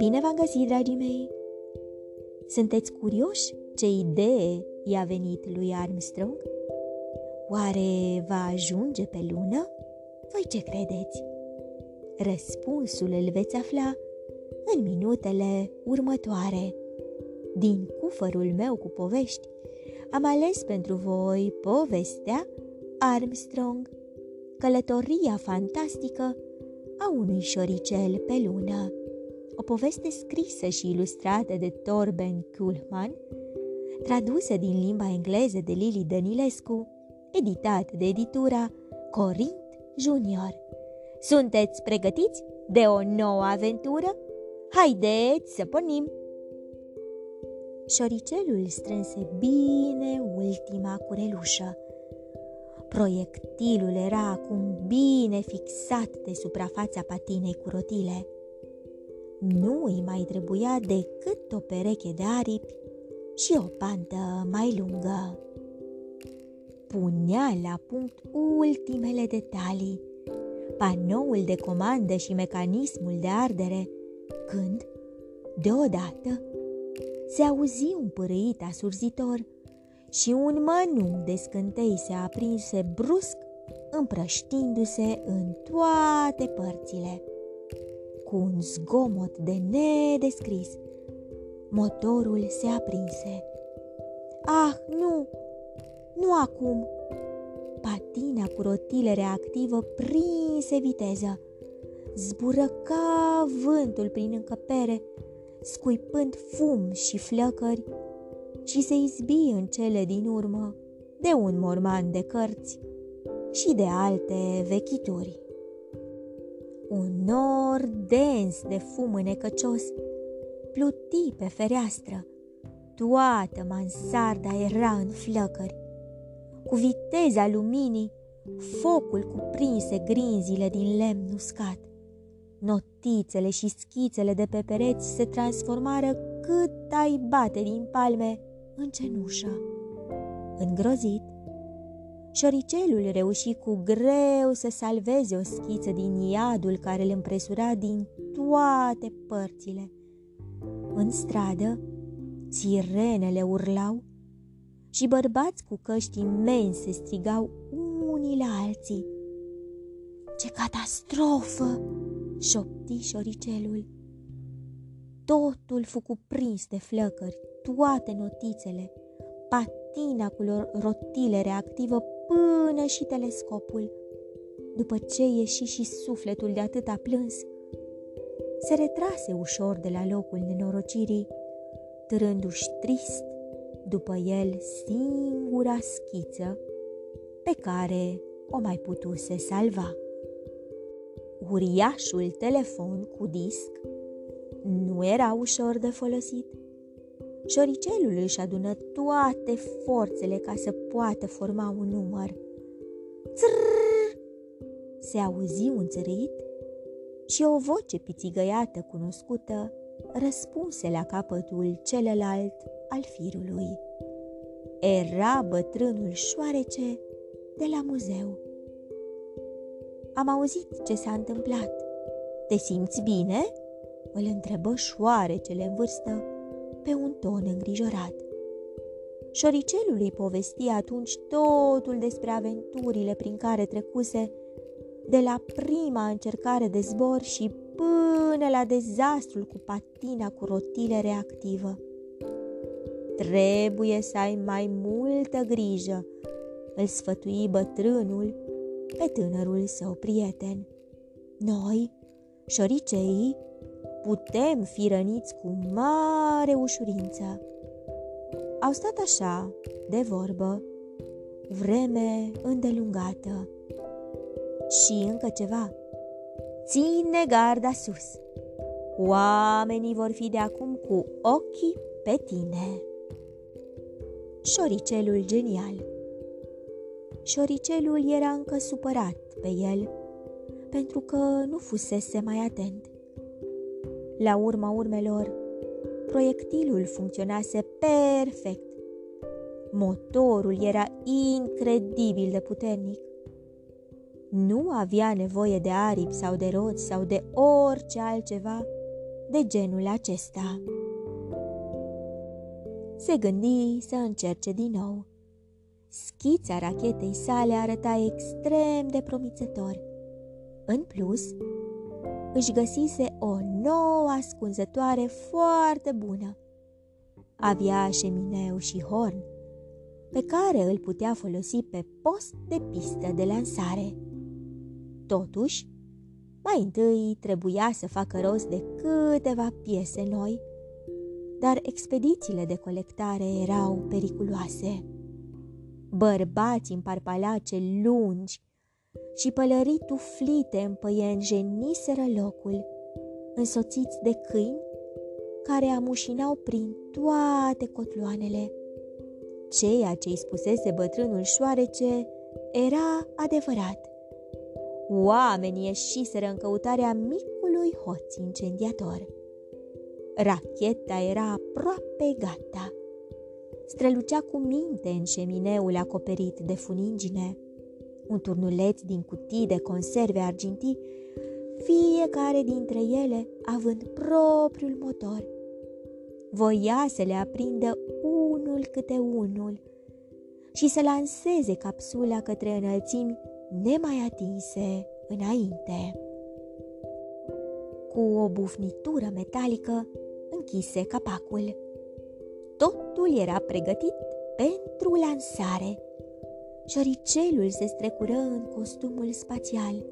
Bine v-am găsit, dragii mei! Sunteți curioși ce idee i-a venit lui Armstrong? Oare va ajunge pe lună? Voi ce credeți? Răspunsul îl veți afla în minutele următoare. Din cufărul meu cu povești, am ales pentru voi povestea Armstrong, călătoria fantastică a unui șoricel pe lună. O poveste scrisă și ilustrată de Torben Kuhlmann, tradusă din limba engleză de Lili Dănilescu, editat de editura Corint Junior. Sunteți pregătiți de o nouă aventură? Haideți să pornim! Șoricelul strânse bine ultima curelușă. Proiectilul era acum bine fixat de suprafața patinei cu rotile. Nu îi mai trebuia decât o pereche de aripi și o pantă mai lungă. Punea la punct ultimele detalii, panoul de comandă și mecanismul de ardere, când, deodată, se auzi un părâit asurzitor și un mănunc de scântei se aprinse brusc, împrăștindu-se în toate părțile. Cu un zgomot de nedescris, motorul se aprinse. Ah, nu! Nu acum! Patina cu rotile reactivă prinse viteză. Zbură ca vântul prin încăpere, scuipând fum și flăcări și se izbi în cele din urmă de un morman de cărți și de alte vechituri. Un nor dens de fum înecăcios pluti pe fereastră. Toată mansarda era în flăcări. Cu viteza luminii, focul cuprinse grinzile din lemn uscat. Notițele și schițele de pe pereți se transformară cât ai bate din palme în cenușă. Îngrozit, șoricelul reuși cu greu să salveze o schiță din iadul care îl împresura din toate părțile. În stradă, sirenele urlau și bărbați cu căști imense strigau unii la alții. Ce catastrofă! șopti șoricelul. Totul fu cuprins de flăcări, toate notițele, patina cu rotile reactivă până și telescopul. După ce ieși și sufletul de atâta plâns, se retrase ușor de la locul nenorocirii, târându-și trist după el singura schiță pe care o mai putuse salva. Uriașul telefon cu disc nu era ușor de folosit. Șoricelul își adună toate forțele ca să poată forma un număr. Țrrr! Se auzi un țărit și o voce pițigăiată cunoscută răspunse la capătul celălalt al firului. Era bătrânul șoarece de la muzeu. Am auzit ce s-a întâmplat. Te simți bine?" îl întrebă șoarecele în vârstă pe un ton îngrijorat. Șoricelul îi povesti atunci totul despre aventurile prin care trecuse de la prima încercare de zbor și până la dezastrul cu patina cu rotile reactivă. Trebuie să ai mai multă grijă, îl sfătui bătrânul pe tânărul său prieten. Noi, șoriceii, putem fi răniți cu mare ușurință. Au stat așa, de vorbă, vreme îndelungată. Și încă ceva. Ține garda sus. Oamenii vor fi de acum cu ochii pe tine. Șoricelul genial Șoricelul era încă supărat pe el pentru că nu fusese mai atent. La urma urmelor, proiectilul funcționase perfect. Motorul era incredibil de puternic. Nu avea nevoie de aripi sau de roți sau de orice altceva de genul acesta. Se gândi să încerce din nou. Schița rachetei sale arăta extrem de promițător. În plus, își găsise o nouă ascunzătoare foarte bună. Avea șemineu și horn, pe care îl putea folosi pe post de pistă de lansare. Totuși, mai întâi trebuia să facă rost de câteva piese noi, dar expedițiile de colectare erau periculoase. Bărbați în parpalace lungi și pălării tuflite în păieni jeniseră locul, însoțiți de câini care amușinau prin toate cotloanele. Ceea ce îi spusese bătrânul șoarece era adevărat. Oamenii ieșiseră în căutarea micului hoț incendiator. Racheta era aproape gata. Strălucea cu minte în șemineul acoperit de funingine. Un turnuleț din cutii de conserve argintii, fiecare dintre ele având propriul motor. Voia să le aprindă unul câte unul și să lanseze capsula către înălțimi nemai atinse înainte. Cu o bufnitură metalică închise capacul. Totul era pregătit pentru lansare. Șoricelul se strecură în costumul spațial.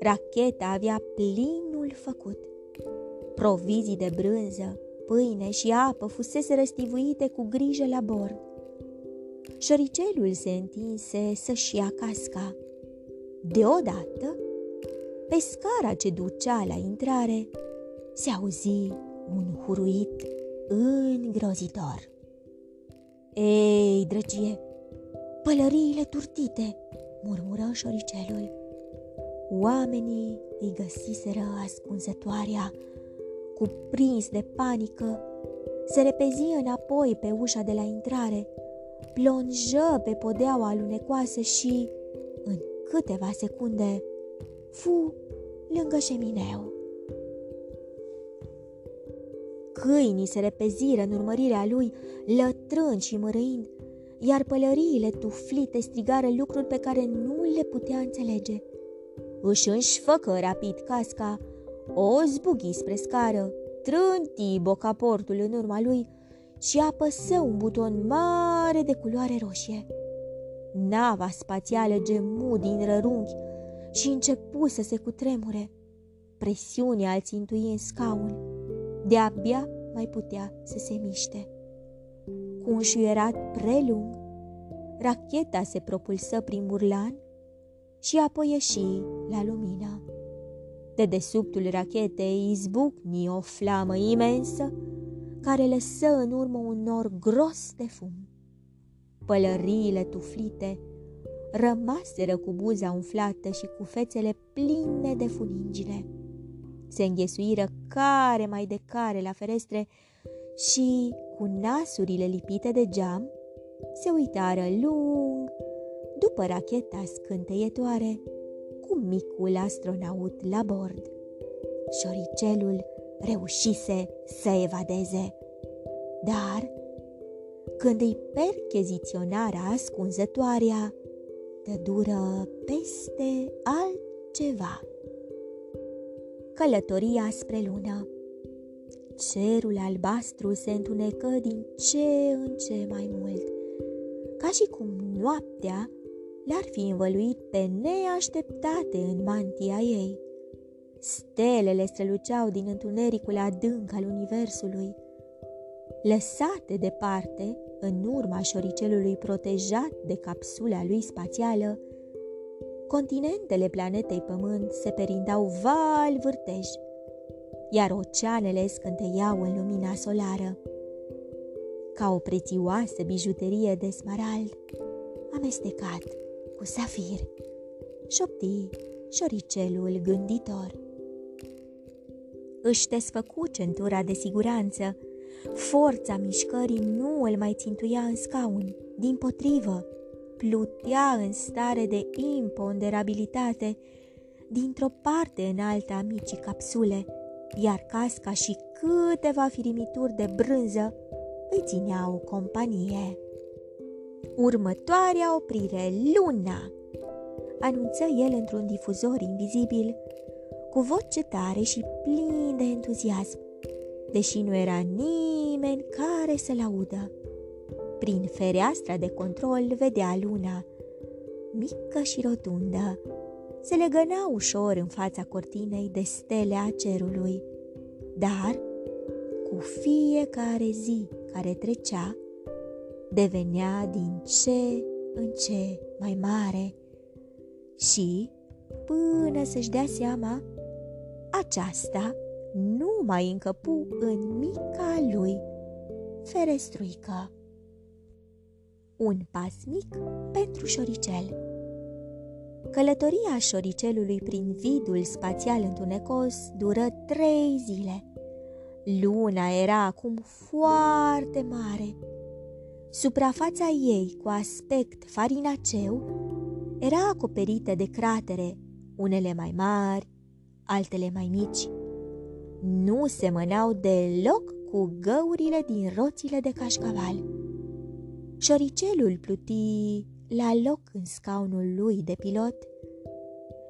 Racheta avea plinul făcut. Provizii de brânză, pâine și apă fusese răstivuite cu grijă la bord. Șoricelul se întinse să-și șia casca. Deodată, pe scara ce ducea la intrare, se auzi un huruit îngrozitor. Ei, drăgie, pălăriile turtite, murmură șoricelul. Oamenii îi găsiseră ascunzătoarea, cuprins de panică, se repezi înapoi pe ușa de la intrare, plonjă pe podeaua alunecoasă și, în câteva secunde, fu lângă șemineu. Câinii se repeziră în urmărirea lui, lătrând și mărâind, iar pălăriile tuflite strigară lucruri pe care nu le putea înțelege. Își înșfăcă rapid casca, o zbughi spre scară, trânti bocaportul în urma lui și apăsă un buton mare de culoare roșie. Nava spațială gemu din rărunchi și începu să se cutremure. Presiunea îl țintui în scaun. De-abia mai putea să se miște. Cu un șuierat prelung, racheta se propulsă prin burlan și apoi ieși la lumină. De desubtul rachetei izbucni o flamă imensă care lăsă în urmă un nor gros de fum. Pălăriile tuflite rămaseră cu buza umflată și cu fețele pline de funingine. Se înghesuiră care mai de care la ferestre și, cu nasurile lipite de geam, se uitară lung după racheta scânteietoare cu micul astronaut la bord. Șoricelul reușise să evadeze, dar când îi percheziționarea ascunzătoarea, dură peste altceva. Călătoria spre lună Cerul albastru se întunecă din ce în ce mai mult, ca și cum noaptea l-ar fi învăluit pe neașteptate în mantia ei. Stelele străluceau din întunericul adânc al universului. Lăsate departe, în urma șoricelului protejat de capsula lui spațială, continentele planetei Pământ se perindau val vârtej, iar oceanele scânteiau în lumina solară. Ca o prețioasă bijuterie de smarald, amestecat cu safir, șopti șoricelul gânditor. Își desfăcu centura de siguranță, forța mișcării nu îl mai țintuia în scaun, din potrivă, plutea în stare de imponderabilitate dintr-o parte în alta a micii capsule, iar casca și câteva firimituri de brânză îi țineau companie. Următoarea oprire, luna, anunță el într-un difuzor invizibil, cu voce tare și plin de entuziasm, deși nu era nimeni care să-l audă. Prin fereastra de control vedea luna, mică și rotundă, se legăna ușor în fața cortinei de stele a cerului, dar cu fiecare zi care trecea, devenea din ce în ce mai mare și, până să-și dea seama, aceasta nu mai încăpu în mica lui ferestruică. Un pas mic pentru șoricel. Călătoria șoricelului prin vidul spațial întunecos dură trei zile. Luna era acum foarte mare. Suprafața ei, cu aspect farinaceu, era acoperită de cratere, unele mai mari, altele mai mici. Nu semănau deloc cu găurile din roțile de cașcaval. Șoricelul pluti la loc în scaunul lui de pilot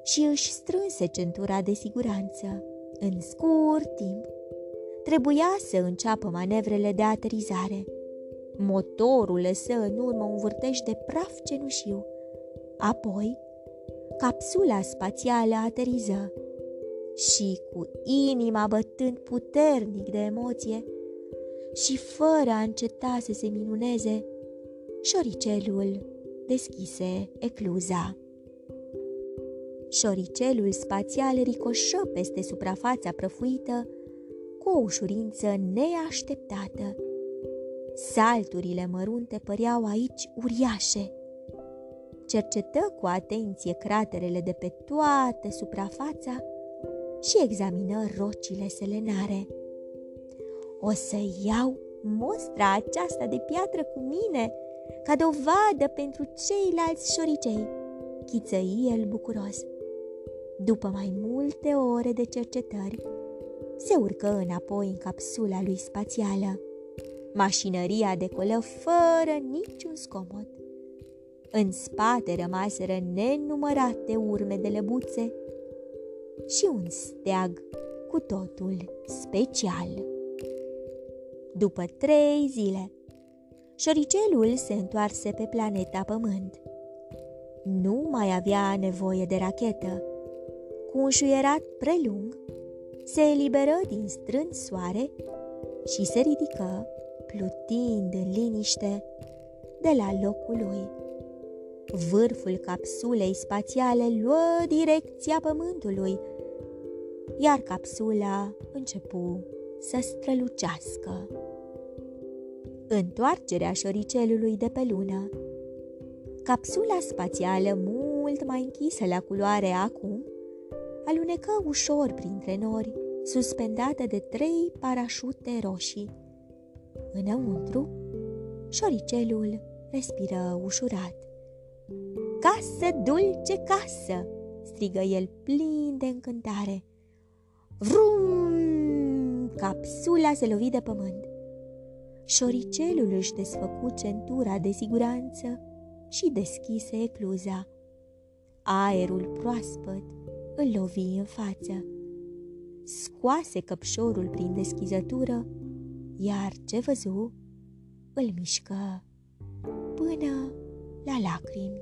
și își strânse centura de siguranță. În scurt timp, trebuia să înceapă manevrele de aterizare. Motorul lăsă în urmă un vârtej de praf cenușiu. Apoi, capsula spațială ateriză și cu inima bătând puternic de emoție și fără a înceta să se minuneze, șoricelul deschise ecluza. Șoricelul spațial ricoșă peste suprafața prăfuită cu o ușurință neașteptată. Salturile mărunte păreau aici uriașe. Cercetă cu atenție craterele de pe toată suprafața și examină rocile selenare. O să iau mostra aceasta de piatră cu mine, ca dovadă pentru ceilalți șoricei, chițăi el bucuros. După mai multe ore de cercetări, se urcă înapoi în capsula lui spațială. Mașinăria decolă fără niciun scomod. În spate rămaseră nenumărate urme de lăbuțe și un steag cu totul special. După trei zile, șoricelul se întoarse pe planeta Pământ. Nu mai avea nevoie de rachetă. Cu un șuierat prelung, se eliberă din strânt soare și se ridică, plutind în liniște, de la locul lui. Vârful capsulei spațiale luă direcția Pământului, iar capsula începu să strălucească. Întoarcerea șoricelului de pe lună Capsula spațială, mult mai închisă la culoare acum, alunecă ușor printre nori, suspendată de trei parașute roșii. Înăuntru, șoricelul respiră ușurat. Casă, dulce casă!" strigă el plin de încântare. Vrum! Capsula se lovi de pământ. Șoricelul își desfăcu centura de siguranță și deschise ecluza. Aerul proaspăt îl lovi în față. Scoase căpșorul prin deschizătură, iar ce văzu îl mișcă până la lacrimi.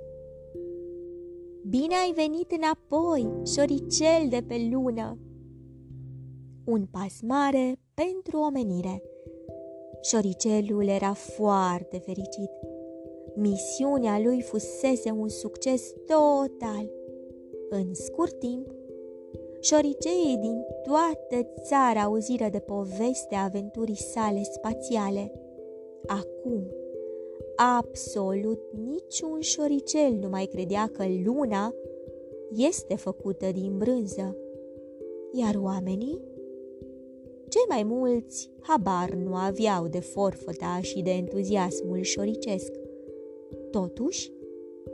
Bine ai venit înapoi, șoricel de pe lună! Un pas mare pentru omenire. Șoricelul era foarte fericit. Misiunea lui fusese un succes total. În scurt timp, șoriceii din toată țara auziră de povestea aventurii sale spațiale. Acum, absolut niciun șoricel nu mai credea că luna este făcută din brânză, iar oamenii cei mai mulți habar nu aveau de forfota și de entuziasmul șoricesc. Totuși,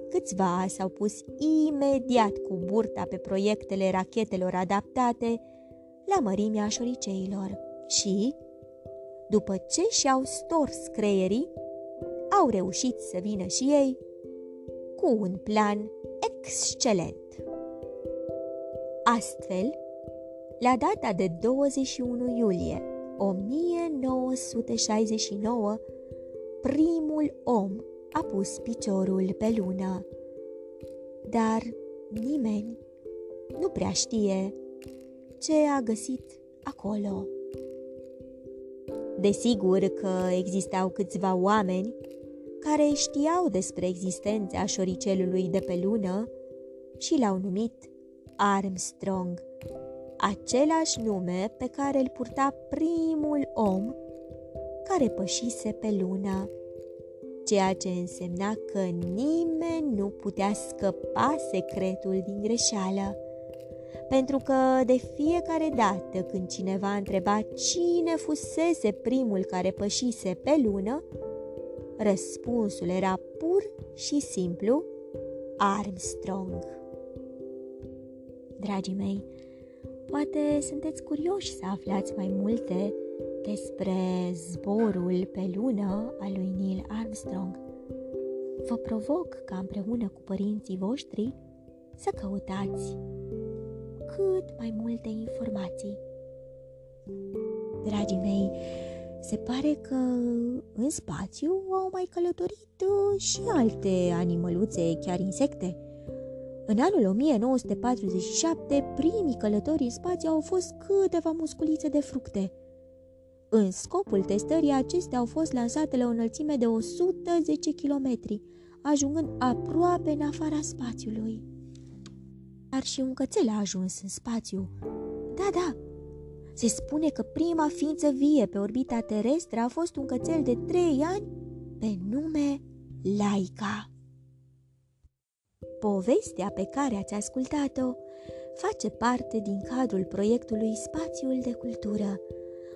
câțiva s-au pus imediat cu burta pe proiectele rachetelor adaptate la mărimea șoriceilor și, după ce și-au stors creierii, au reușit să vină și ei cu un plan excelent. Astfel, la data de 21 iulie 1969, primul om a pus piciorul pe lună. Dar nimeni nu prea știe ce a găsit acolo. Desigur că existau câțiva oameni care știau despre existența șoricelului de pe lună și l-au numit Armstrong, același nume pe care îl purta primul om care pășise pe lună, ceea ce însemna că nimeni nu putea scăpa secretul din greșeală. Pentru că de fiecare dată când cineva întreba cine fusese primul care pășise pe lună, răspunsul era pur și simplu Armstrong. Dragii mei, poate sunteți curioși să aflați mai multe despre zborul pe lună al lui Neil Armstrong. Vă provoc ca împreună cu părinții voștri să căutați cât mai multe informații. Dragii mei, se pare că în spațiu au mai călătorit uh, și alte animăluțe, chiar insecte. În anul 1947, primii călători în spațiu au fost câteva musculițe de fructe – în scopul testării, acestea au fost lansate la o înălțime de 110 km, ajungând aproape în afara spațiului. Dar și un cățel a ajuns în spațiu. Da, da, se spune că prima ființă vie pe orbita terestră a fost un cățel de 3 ani pe nume Laika. Povestea pe care ați ascultat-o face parte din cadrul proiectului Spațiul de Cultură,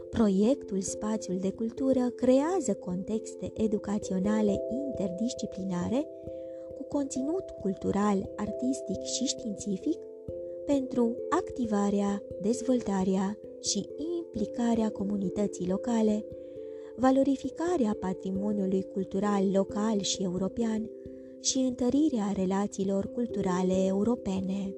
Proiectul Spațiul de Cultură creează contexte educaționale interdisciplinare cu conținut cultural, artistic și științific pentru activarea, dezvoltarea și implicarea comunității locale, valorificarea patrimoniului cultural local și european și întărirea relațiilor culturale europene.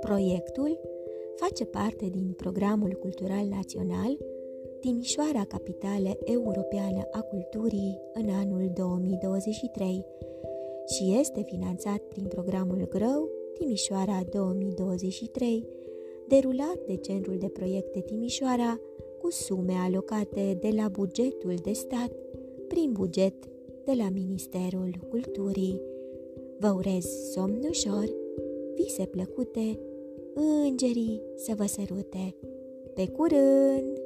Proiectul face parte din Programul Cultural Național Timișoara Capitală Europeană a Culturii în anul 2023 și este finanțat prin programul Grău Timișoara 2023, derulat de Centrul de Proiecte Timișoara cu sume alocate de la bugetul de stat prin buget de la Ministerul Culturii. Vă urez somn ușor, vise plăcute îngerii să vă sărute. Pe curând!